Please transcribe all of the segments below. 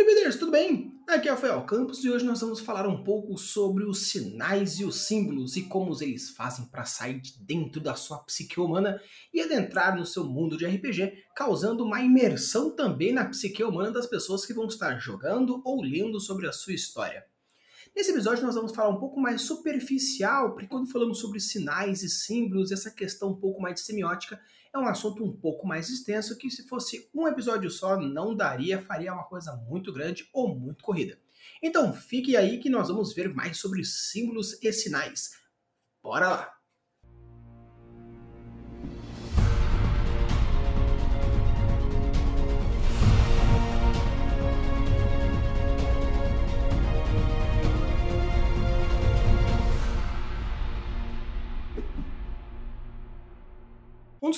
bodybuilders, tudo bem? Aqui é o Rafael Campos e hoje nós vamos falar um pouco sobre os sinais e os símbolos e como eles fazem para sair de dentro da sua psique humana e adentrar no seu mundo de RPG, causando uma imersão também na psique humana das pessoas que vão estar jogando ou lendo sobre a sua história. Nesse episódio nós vamos falar um pouco mais superficial, porque quando falamos sobre sinais e símbolos, essa questão um pouco mais de semiótica é um assunto um pouco mais extenso que se fosse um episódio só não daria, faria uma coisa muito grande ou muito corrida. Então fique aí que nós vamos ver mais sobre símbolos e sinais. Bora lá!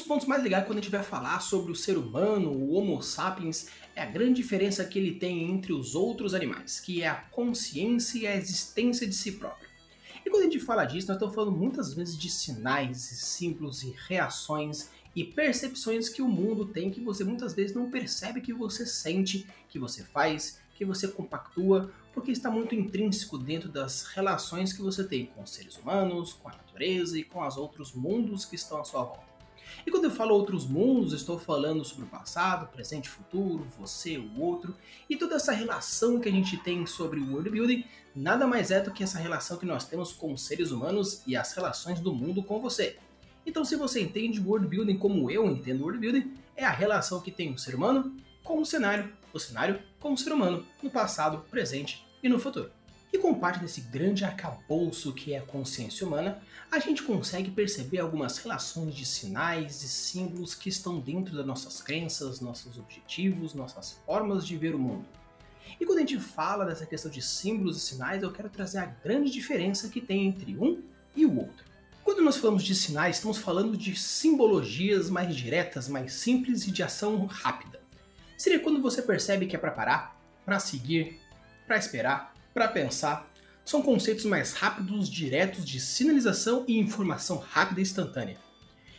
Pontos mais legais quando a gente vai falar sobre o ser humano, o Homo sapiens, é a grande diferença que ele tem entre os outros animais, que é a consciência e a existência de si próprio. E quando a gente fala disso, nós estamos falando muitas vezes de sinais, símbolos e reações e percepções que o mundo tem que você muitas vezes não percebe que você sente, que você faz, que você compactua, porque está muito intrínseco dentro das relações que você tem com os seres humanos, com a natureza e com os outros mundos que estão à sua volta. E quando eu falo outros mundos, estou falando sobre o passado, presente futuro, você, o outro, e toda essa relação que a gente tem sobre o world building, nada mais é do que essa relação que nós temos com os seres humanos e as relações do mundo com você. Então, se você entende world building como eu entendo world building, é a relação que tem o ser humano com o cenário, o cenário com o ser humano no passado, presente e no futuro. E com parte desse grande arcabouço que é a consciência humana, a gente consegue perceber algumas relações de sinais e símbolos que estão dentro das nossas crenças, nossos objetivos, nossas formas de ver o mundo. E quando a gente fala dessa questão de símbolos e sinais, eu quero trazer a grande diferença que tem entre um e o outro. Quando nós falamos de sinais, estamos falando de simbologias mais diretas, mais simples e de ação rápida. Seria quando você percebe que é para parar, para seguir, para esperar, para pensar, são conceitos mais rápidos, diretos de sinalização e informação rápida e instantânea.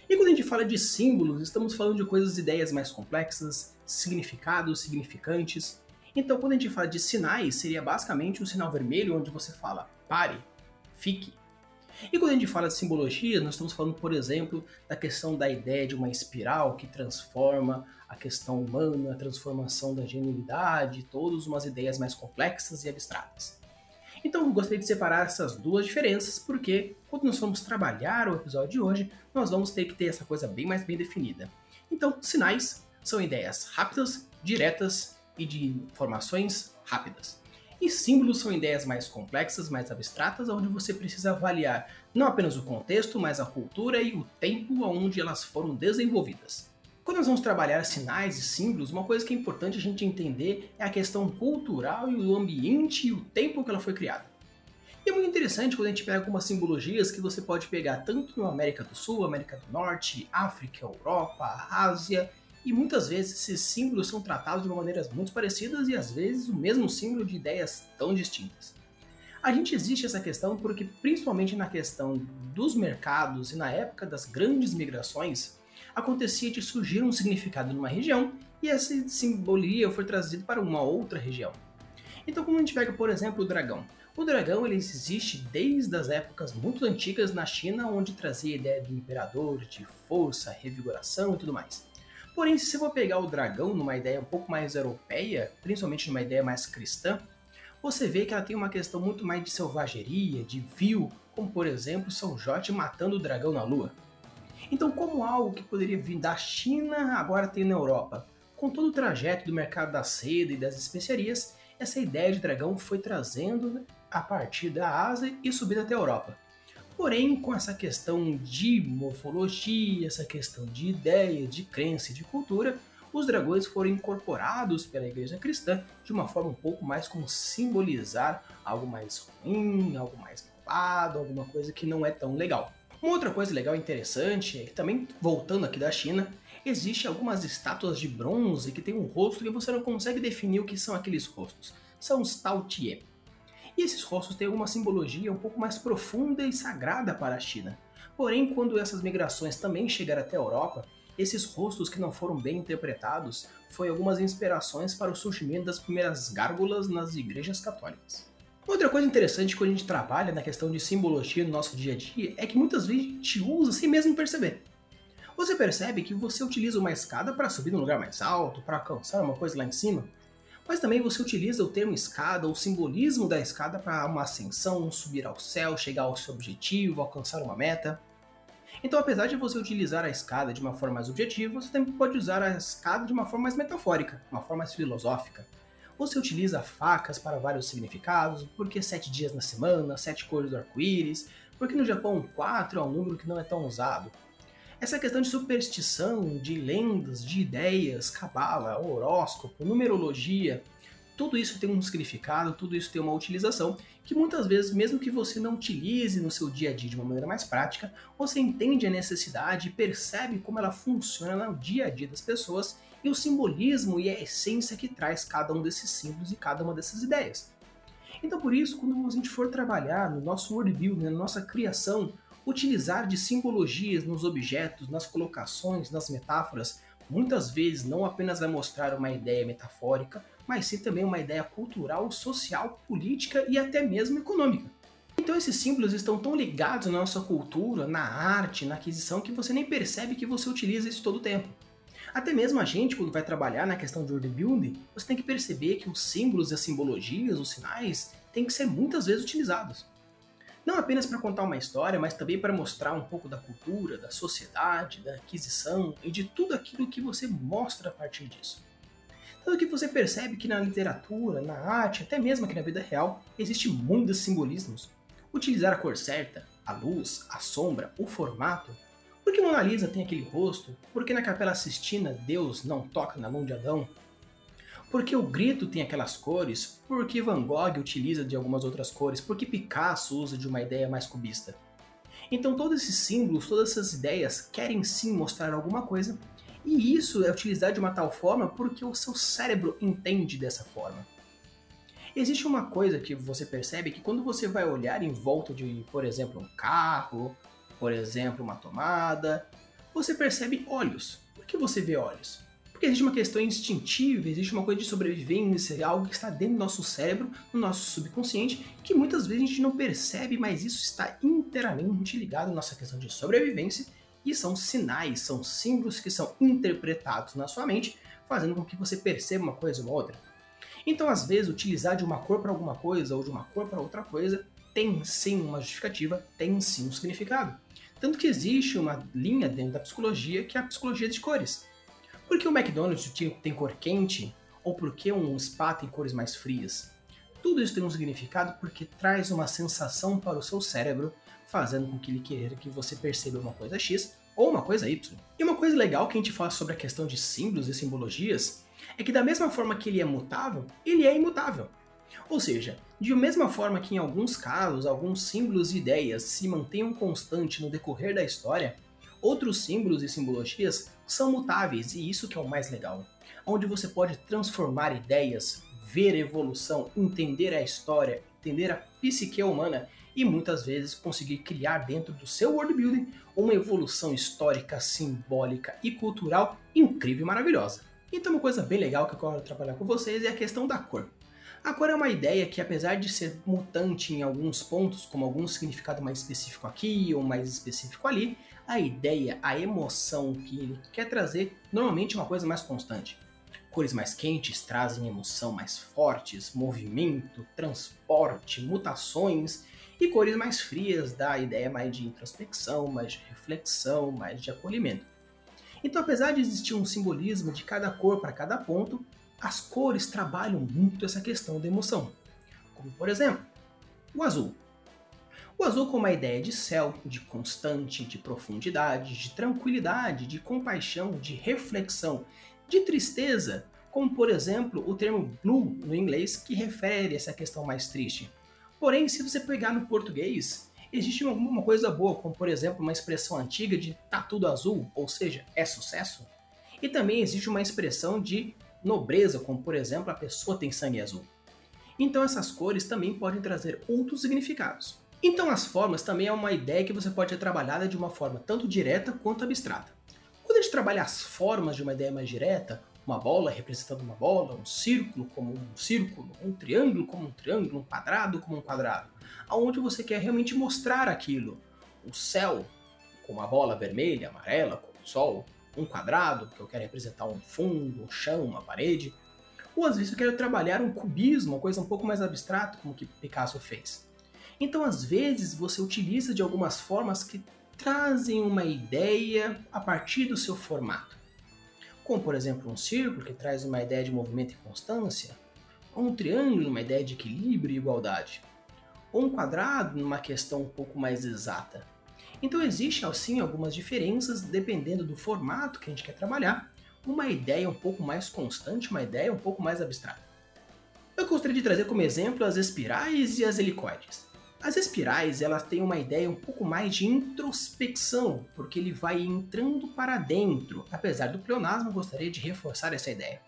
E quando a gente fala de símbolos, estamos falando de coisas, ideias mais complexas, significados, significantes. Então, quando a gente fala de sinais, seria basicamente um sinal vermelho onde você fala pare, fique. E quando a gente fala de simbologia, nós estamos falando, por exemplo, da questão da ideia de uma espiral que transforma a questão humana, a transformação da genialidade, todas umas ideias mais complexas e abstratas. Então, gostaria de separar essas duas diferenças, porque quando nós formos trabalhar o episódio de hoje, nós vamos ter que ter essa coisa bem mais bem definida. Então, sinais são ideias rápidas, diretas e de informações rápidas. E símbolos são ideias mais complexas, mais abstratas, onde você precisa avaliar não apenas o contexto, mas a cultura e o tempo onde elas foram desenvolvidas. Quando nós vamos trabalhar sinais e símbolos, uma coisa que é importante a gente entender é a questão cultural e o ambiente e o tempo que ela foi criada. E é muito interessante quando a gente pega algumas simbologias que você pode pegar tanto na América do Sul, América do Norte, África, Europa, Ásia, e muitas vezes esses símbolos são tratados de maneiras muito parecidas e às vezes o mesmo símbolo de ideias tão distintas. A gente existe essa questão porque, principalmente na questão dos mercados e na época das grandes migrações, acontecia de surgir um significado numa região e essa simbolia foi trazida para uma outra região. Então, como a gente pega, por exemplo, o dragão. O dragão ele existe desde as épocas muito antigas na China, onde trazia a ideia do imperador, de força, revigoração e tudo mais. Porém, se você for pegar o dragão numa ideia um pouco mais europeia, principalmente numa ideia mais cristã, você vê que ela tem uma questão muito mais de selvageria, de vil, como por exemplo São Jorge matando o dragão na lua. Então, como algo que poderia vir da China, agora tem na Europa? Com todo o trajeto do mercado da seda e das especiarias, essa ideia de dragão foi trazendo a partir da Ásia e subindo até a Europa. Porém, com essa questão de morfologia, essa questão de ideia, de crença e de cultura, os dragões foram incorporados pela igreja cristã de uma forma um pouco mais como simbolizar algo mais ruim, algo mais malvado, alguma coisa que não é tão legal. Uma outra coisa legal e interessante é que também, voltando aqui da China, existe algumas estátuas de bronze que tem um rosto que você não consegue definir o que são aqueles rostos. São os Tao Tie. E esses rostos têm uma simbologia um pouco mais profunda e sagrada para a China. Porém, quando essas migrações também chegaram até a Europa, esses rostos que não foram bem interpretados foi algumas inspirações para o surgimento das primeiras gárgulas nas igrejas católicas. Outra coisa interessante quando a gente trabalha na questão de simbologia no nosso dia a dia é que muitas vezes a gente usa sem mesmo perceber. Você percebe que você utiliza uma escada para subir num lugar mais alto, para alcançar uma coisa lá em cima, mas também você utiliza o termo escada, o simbolismo da escada para uma ascensão, subir ao céu, chegar ao seu objetivo, alcançar uma meta. Então, apesar de você utilizar a escada de uma forma mais objetiva, você também pode usar a escada de uma forma mais metafórica, uma forma mais filosófica. Você utiliza facas para vários significados, porque sete dias na semana, sete cores do arco-íris, porque no Japão quatro é um número que não é tão usado. Essa questão de superstição, de lendas, de ideias, cabala, horóscopo, numerologia, tudo isso tem um significado, tudo isso tem uma utilização que muitas vezes, mesmo que você não utilize no seu dia a dia de uma maneira mais prática, você entende a necessidade percebe como ela funciona no dia a dia das pessoas e o simbolismo e a essência que traz cada um desses símbolos e cada uma dessas ideias. Então, por isso, quando a gente for trabalhar no nosso worldbuilding, na nossa criação, utilizar de simbologias nos objetos, nas colocações, nas metáforas, muitas vezes não apenas vai mostrar uma ideia metafórica, mas sim também uma ideia cultural, social, política e até mesmo econômica. Então esses símbolos estão tão ligados na nossa cultura, na arte, na aquisição, que você nem percebe que você utiliza isso todo o tempo. Até mesmo a gente, quando vai trabalhar na questão de order building, você tem que perceber que os símbolos e as simbologias, os sinais, têm que ser muitas vezes utilizados. Não apenas para contar uma história, mas também para mostrar um pouco da cultura, da sociedade, da aquisição e de tudo aquilo que você mostra a partir disso. Tanto que você percebe que na literatura, na arte, até mesmo aqui na vida real, existe muitos simbolismos. Utilizar a cor certa, a luz, a sombra, o formato. Por que Mona Lisa tem aquele rosto? Por que na Capela Sistina Deus não toca na mão de Adão? Porque o grito tem aquelas cores, porque Van Gogh utiliza de algumas outras cores, porque Picasso usa de uma ideia mais cubista. Então todos esses símbolos, todas essas ideias querem sim mostrar alguma coisa, e isso é utilizado de uma tal forma porque o seu cérebro entende dessa forma. Existe uma coisa que você percebe que quando você vai olhar em volta de, por exemplo, um carro, por exemplo, uma tomada, você percebe olhos. Por que você vê olhos? Porque existe uma questão instintiva, existe uma coisa de sobrevivência, algo que está dentro do nosso cérebro, no nosso subconsciente, que muitas vezes a gente não percebe, mas isso está inteiramente ligado à nossa questão de sobrevivência e são sinais, são símbolos que são interpretados na sua mente, fazendo com que você perceba uma coisa ou outra. Então, às vezes, utilizar de uma cor para alguma coisa ou de uma cor para outra coisa tem sim uma justificativa, tem sim um significado. Tanto que existe uma linha dentro da psicologia que é a psicologia de cores. Por que o McDonald's tem cor quente? Ou por que um spa tem cores mais frias? Tudo isso tem um significado porque traz uma sensação para o seu cérebro, fazendo com que ele queira que você perceba uma coisa X ou uma coisa Y. E uma coisa legal que a gente fala sobre a questão de símbolos e simbologias é que da mesma forma que ele é mutável, ele é imutável. Ou seja, de mesma forma que em alguns casos alguns símbolos e ideias se mantenham constantes no decorrer da história, outros símbolos e simbologias são mutáveis e isso que é o mais legal, onde você pode transformar ideias, ver evolução, entender a história, entender a psique humana e muitas vezes conseguir criar dentro do seu world building uma evolução histórica, simbólica e cultural incrível e maravilhosa. Então uma coisa bem legal que eu quero trabalhar com vocês é a questão da cor. A cor é uma ideia que, apesar de ser mutante em alguns pontos, como algum significado mais específico aqui ou mais específico ali, a ideia, a emoção que ele quer trazer, normalmente é uma coisa mais constante. Cores mais quentes trazem emoção mais fortes, movimento, transporte, mutações, e cores mais frias dá a ideia mais de introspecção, mais de reflexão, mais de acolhimento. Então, apesar de existir um simbolismo de cada cor para cada ponto, as cores trabalham muito essa questão da emoção. Como, por exemplo, o azul. O azul com uma ideia de céu, de constante, de profundidade, de tranquilidade, de compaixão, de reflexão, de tristeza, como por exemplo o termo blue no inglês que refere essa questão mais triste. Porém, se você pegar no português, existe alguma coisa boa, como por exemplo uma expressão antiga de tá tudo azul, ou seja, é sucesso. E também existe uma expressão de nobreza, como por exemplo, a pessoa tem sangue azul. Então essas cores também podem trazer outros significados. Então as formas também é uma ideia que você pode ser trabalhada de uma forma tanto direta quanto abstrata. Quando a gente trabalha as formas de uma ideia mais direta, uma bola representando uma bola, um círculo como um círculo, um triângulo como um triângulo, um quadrado como um quadrado, aonde você quer realmente mostrar aquilo. O céu com uma bola vermelha, amarela, como o sol, um quadrado, que eu quero representar um fundo, um chão, uma parede. Ou às vezes eu quero trabalhar um cubismo, uma coisa um pouco mais abstrata, como que Picasso fez. Então, às vezes, você utiliza de algumas formas que trazem uma ideia a partir do seu formato. Como, por exemplo, um círculo que traz uma ideia de movimento e constância, ou um triângulo, uma ideia de equilíbrio e igualdade, ou um quadrado numa questão um pouco mais exata. Então existe assim algumas diferenças dependendo do formato que a gente quer trabalhar, uma ideia um pouco mais constante, uma ideia um pouco mais abstrata. Eu gostaria de trazer como exemplo as espirais e as helicoides. As espirais elas têm uma ideia um pouco mais de introspecção, porque ele vai entrando para dentro. Apesar do pleonasmo, gostaria de reforçar essa ideia.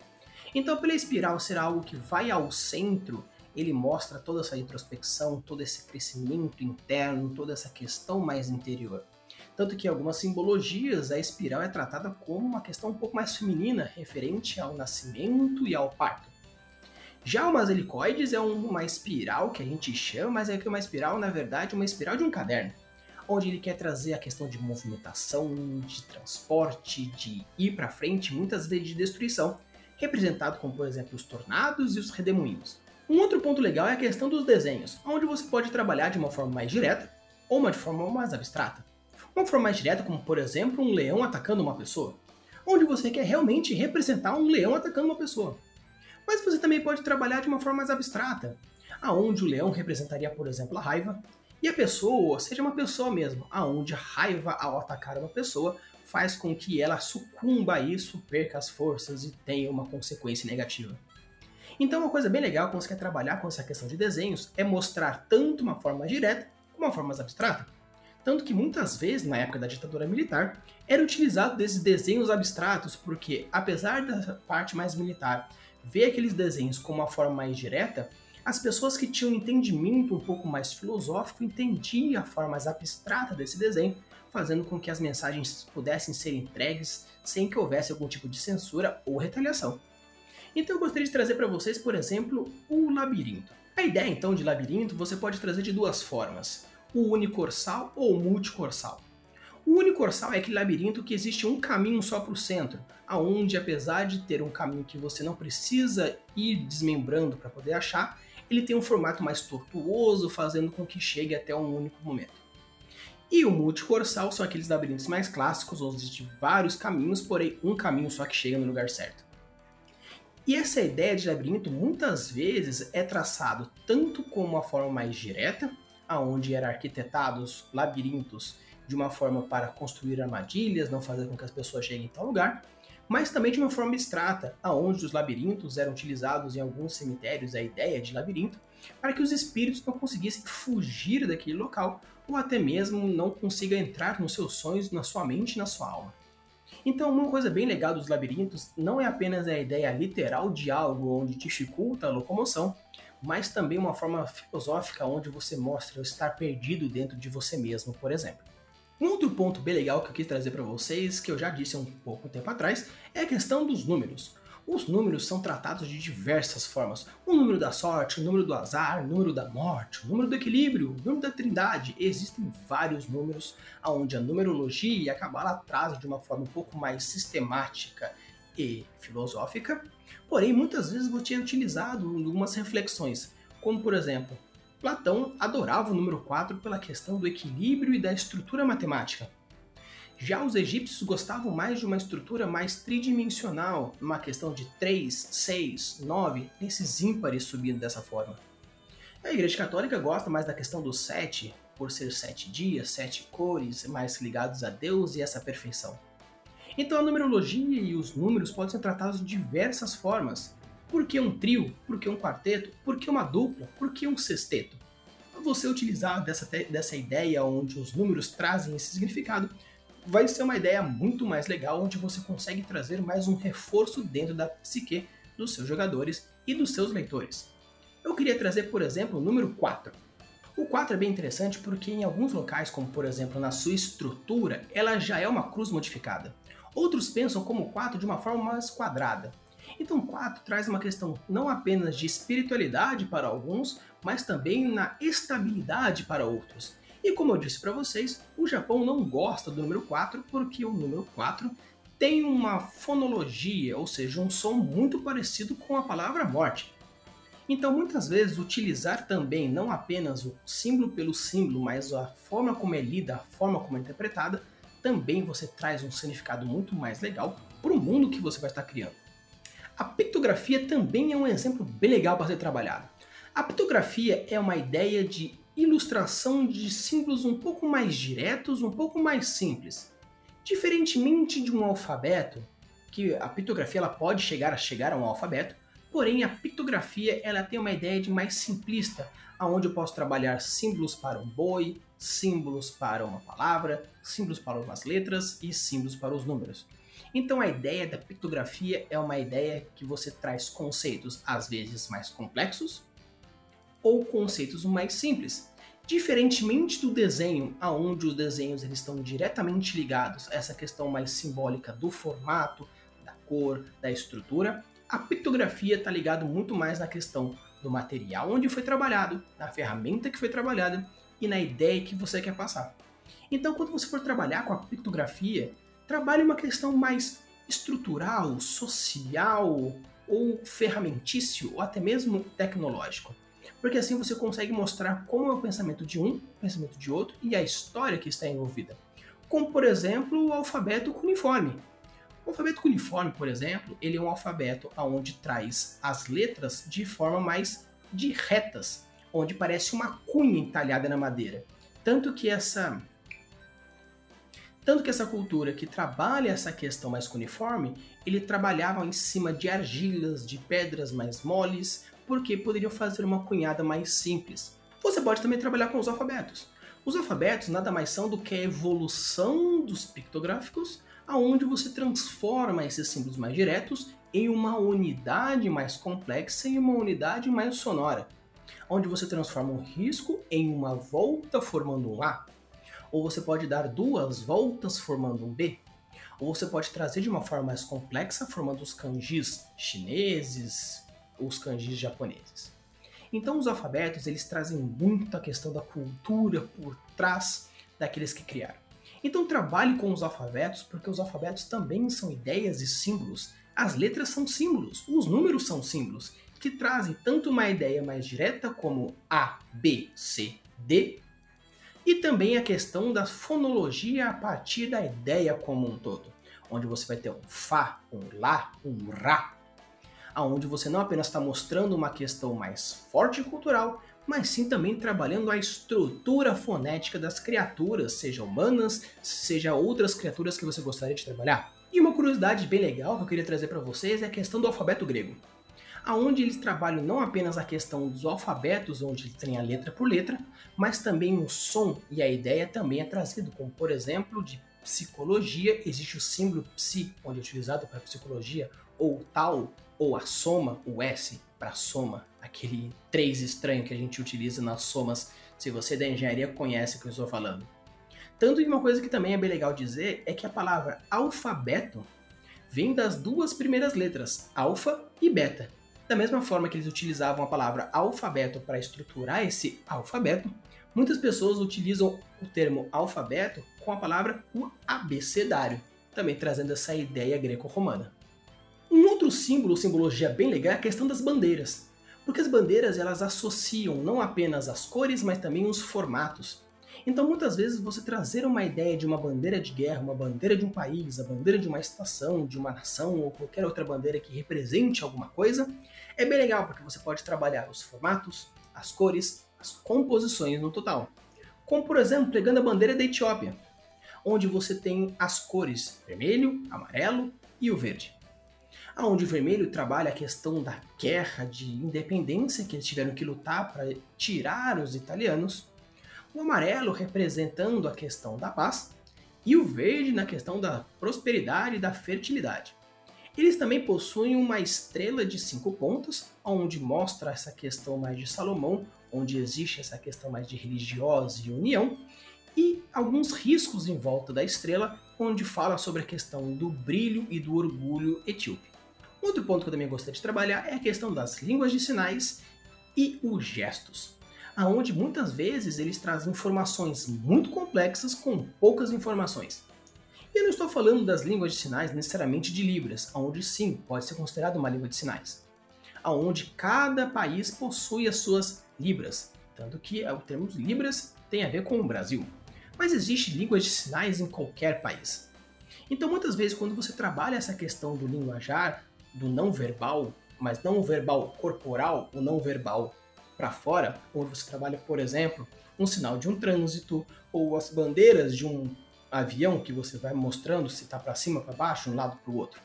Então, pela espiral ser algo que vai ao centro ele mostra toda essa introspecção, todo esse crescimento interno, toda essa questão mais interior. Tanto que em algumas simbologias a espiral é tratada como uma questão um pouco mais feminina, referente ao nascimento e ao parto. Já umas helicoides é uma espiral que a gente chama, mas é que uma espiral, na verdade, uma espiral de um caderno, onde ele quer trazer a questão de movimentação, de transporte, de ir para frente, muitas vezes de destruição, representado como, por exemplo, os tornados e os redemoinhos. Um outro ponto legal é a questão dos desenhos, onde você pode trabalhar de uma forma mais direta ou uma de forma mais abstrata. Uma forma mais direta, como por exemplo um leão atacando uma pessoa, onde você quer realmente representar um leão atacando uma pessoa. Mas você também pode trabalhar de uma forma mais abstrata, aonde o leão representaria, por exemplo, a raiva, e a pessoa seja uma pessoa mesmo, aonde a raiva ao atacar uma pessoa faz com que ela sucumba a isso, perca as forças e tenha uma consequência negativa. Então, uma coisa bem legal quando você quer trabalhar com essa questão de desenhos é mostrar tanto uma forma direta como uma forma mais abstrata. Tanto que muitas vezes, na época da ditadura militar, era utilizado desses desenhos abstratos, porque apesar da parte mais militar ver aqueles desenhos como uma forma mais direta, as pessoas que tinham um entendimento um pouco mais filosófico entendiam a forma mais abstrata desse desenho, fazendo com que as mensagens pudessem ser entregues sem que houvesse algum tipo de censura ou retaliação. Então eu gostaria de trazer para vocês, por exemplo, o labirinto. A ideia então de labirinto você pode trazer de duas formas: o unicorsal ou o multicorsal. O unicorsal é aquele labirinto que existe um caminho só para o centro, aonde apesar de ter um caminho que você não precisa ir desmembrando para poder achar, ele tem um formato mais tortuoso, fazendo com que chegue até um único momento. E o multicorsal são aqueles labirintos mais clássicos, onde existem vários caminhos, porém um caminho só que chega no lugar certo. E essa ideia de labirinto muitas vezes é traçado tanto como uma forma mais direta, aonde eram arquitetados labirintos de uma forma para construir armadilhas, não fazer com que as pessoas cheguem em tal lugar, mas também de uma forma abstrata, aonde os labirintos eram utilizados em alguns cemitérios a ideia de labirinto, para que os espíritos não conseguissem fugir daquele local ou até mesmo não consigam entrar nos seus sonhos, na sua mente na sua alma. Então, uma coisa bem legal dos labirintos não é apenas a ideia literal de algo onde dificulta a locomoção, mas também uma forma filosófica onde você mostra estar perdido dentro de você mesmo, por exemplo. Um outro ponto bem legal que eu quis trazer para vocês, que eu já disse há um pouco tempo atrás, é a questão dos números. Os números são tratados de diversas formas. O número da sorte, o número do azar, o número da morte, o número do equilíbrio, o número da trindade. Existem vários números onde a numerologia e a cabala trazem de uma forma um pouco mais sistemática e filosófica. Porém, muitas vezes vou ter utilizado algumas reflexões, como por exemplo, Platão adorava o número 4 pela questão do equilíbrio e da estrutura matemática. Já os egípcios gostavam mais de uma estrutura mais tridimensional, uma questão de 3, 6, 9, esses ímpares subindo dessa forma. A Igreja Católica gosta mais da questão do 7, por ser sete dias, sete cores, mais ligados a Deus e essa perfeição. Então a numerologia e os números podem ser tratados de diversas formas. Por que um trio? Por que um quarteto? Por que uma dupla? Por que um sexteto? Você utilizar dessa, dessa ideia onde os números trazem esse significado vai ser uma ideia muito mais legal, onde você consegue trazer mais um reforço dentro da psique dos seus jogadores e dos seus leitores. Eu queria trazer, por exemplo, o número 4. O 4 é bem interessante porque em alguns locais, como por exemplo na sua estrutura, ela já é uma cruz modificada, Outros pensam como 4 de uma forma mais quadrada. Então 4 traz uma questão não apenas de espiritualidade para alguns, mas também na estabilidade para outros. E como eu disse para vocês, o Japão não gosta do número 4 porque o número 4 tem uma fonologia, ou seja, um som muito parecido com a palavra morte. Então, muitas vezes, utilizar também não apenas o símbolo pelo símbolo, mas a forma como é lida, a forma como é interpretada, também você traz um significado muito mais legal para o mundo que você vai estar criando. A pictografia também é um exemplo bem legal para ser trabalhado. A pictografia é uma ideia de ilustração de símbolos um pouco mais diretos, um pouco mais simples. Diferentemente de um alfabeto, que a pictografia ela pode chegar a chegar a um alfabeto, porém a pictografia ela tem uma ideia de mais simplista, aonde eu posso trabalhar símbolos para um boi, símbolos para uma palavra, símbolos para umas letras e símbolos para os números. Então a ideia da pictografia é uma ideia que você traz conceitos às vezes mais complexos ou conceitos mais simples. Diferentemente do desenho, aonde os desenhos eles estão diretamente ligados a essa questão mais simbólica do formato, da cor, da estrutura, a pictografia está ligado muito mais na questão do material onde foi trabalhado, na ferramenta que foi trabalhada e na ideia que você quer passar. Então, quando você for trabalhar com a pictografia, trabalhe uma questão mais estrutural, social ou ferramentício ou até mesmo tecnológico. Porque assim você consegue mostrar como é o pensamento de um, o pensamento de outro e a história que está envolvida. Como, por exemplo, o alfabeto cuneiforme. O alfabeto cuneiforme, por exemplo, ele é um alfabeto onde traz as letras de forma mais de retas, onde parece uma cunha entalhada na madeira. Tanto que essa tanto que essa cultura que trabalha essa questão mais cuneiforme, ele trabalhava em cima de argilas, de pedras mais moles, porque poderiam fazer uma cunhada mais simples. Você pode também trabalhar com os alfabetos. Os alfabetos nada mais são do que a evolução dos pictográficos, aonde você transforma esses símbolos mais diretos em uma unidade mais complexa e uma unidade mais sonora onde você transforma um risco em uma volta formando um A, ou você pode dar duas voltas formando um B, ou você pode trazer de uma forma mais complexa formando os kanjis chineses os kanjis japoneses. Então os alfabetos eles trazem muito a questão da cultura por trás daqueles que criaram. Então trabalhe com os alfabetos porque os alfabetos também são ideias e símbolos. As letras são símbolos, os números são símbolos que trazem tanto uma ideia mais direta como A, B, C, D, e também a questão da fonologia a partir da ideia como um todo, onde você vai ter um Fá, um Lá, um Rá, aonde você não apenas está mostrando uma questão mais forte e cultural, mas sim também trabalhando a estrutura fonética das criaturas, seja humanas, seja outras criaturas que você gostaria de trabalhar. E uma curiosidade bem legal que eu queria trazer para vocês é a questão do alfabeto grego aonde eles trabalham não apenas a questão dos alfabetos, onde tem a letra por letra, mas também o som e a ideia também é trazido, como por exemplo de psicologia, existe o símbolo psi, onde é utilizado para psicologia, ou tal, ou a soma, o S para soma, aquele 3 estranho que a gente utiliza nas somas, se você da engenharia conhece o que eu estou falando. Tanto que uma coisa que também é bem legal dizer é que a palavra alfabeto vem das duas primeiras letras, alfa e beta, da mesma forma que eles utilizavam a palavra alfabeto para estruturar esse alfabeto, muitas pessoas utilizam o termo alfabeto com a palavra o abecedário, também trazendo essa ideia greco-romana. Outro símbolo, simbologia bem legal, é a questão das bandeiras, porque as bandeiras elas associam não apenas as cores, mas também os formatos. Então, muitas vezes, você trazer uma ideia de uma bandeira de guerra, uma bandeira de um país, a bandeira de uma estação, de uma nação ou qualquer outra bandeira que represente alguma coisa, é bem legal porque você pode trabalhar os formatos, as cores, as composições no total. Como, por exemplo, pegando a bandeira da Etiópia, onde você tem as cores vermelho, amarelo e o verde. Onde o vermelho trabalha a questão da guerra de independência que eles tiveram que lutar para tirar os italianos o amarelo representando a questão da paz e o verde na questão da prosperidade e da fertilidade. Eles também possuem uma estrela de cinco pontos, onde mostra essa questão mais de Salomão, onde existe essa questão mais de religiosa e união, e alguns riscos em volta da estrela onde fala sobre a questão do brilho e do orgulho etíope. Outro ponto que eu também gostaria de trabalhar é a questão das línguas de sinais e os gestos, aonde muitas vezes eles trazem informações muito complexas com poucas informações. E eu não estou falando das línguas de sinais necessariamente de Libras, onde sim pode ser considerado uma língua de sinais, aonde cada país possui as suas Libras, tanto que o termo Libras tem a ver com o Brasil. Mas existe línguas de sinais em qualquer país. Então, muitas vezes, quando você trabalha essa questão do linguajar, do não verbal, mas não o verbal corporal, o não verbal para fora, onde você trabalha, por exemplo, um sinal de um trânsito ou as bandeiras de um avião que você vai mostrando se está para cima, para baixo, um lado para o outro.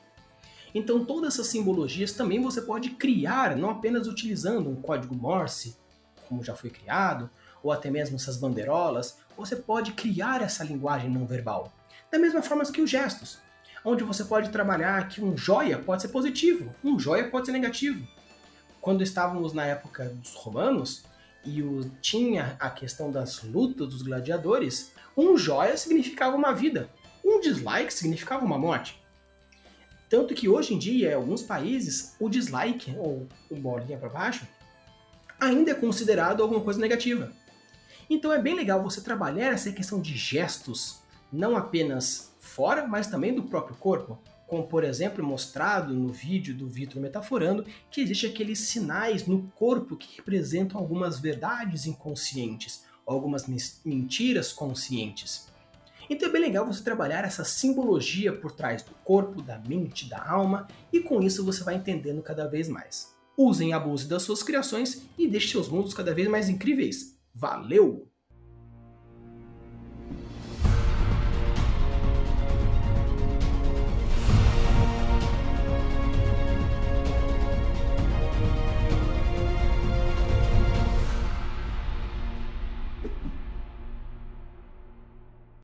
Então, todas essas simbologias também você pode criar, não apenas utilizando um código Morse, como já foi criado, ou até mesmo essas bandeirolas, você pode criar essa linguagem não verbal. Da mesma forma que os gestos, onde você pode trabalhar que um joia pode ser positivo, um joia pode ser negativo. Quando estávamos na época dos romanos e o, tinha a questão das lutas dos gladiadores, um joia significava uma vida, um dislike significava uma morte. Tanto que hoje em dia, em alguns países, o dislike, ou o bolinha para baixo, ainda é considerado alguma coisa negativa. Então é bem legal você trabalhar essa questão de gestos, não apenas fora, mas também do próprio corpo. Como, por exemplo, mostrado no vídeo do Vitor Metaforando, que existe aqueles sinais no corpo que representam algumas verdades inconscientes, algumas mentiras conscientes. Então é bem legal você trabalhar essa simbologia por trás do corpo, da mente, da alma, e com isso você vai entendendo cada vez mais. Usem e abuse das suas criações e deixe seus mundos cada vez mais incríveis. Valeu!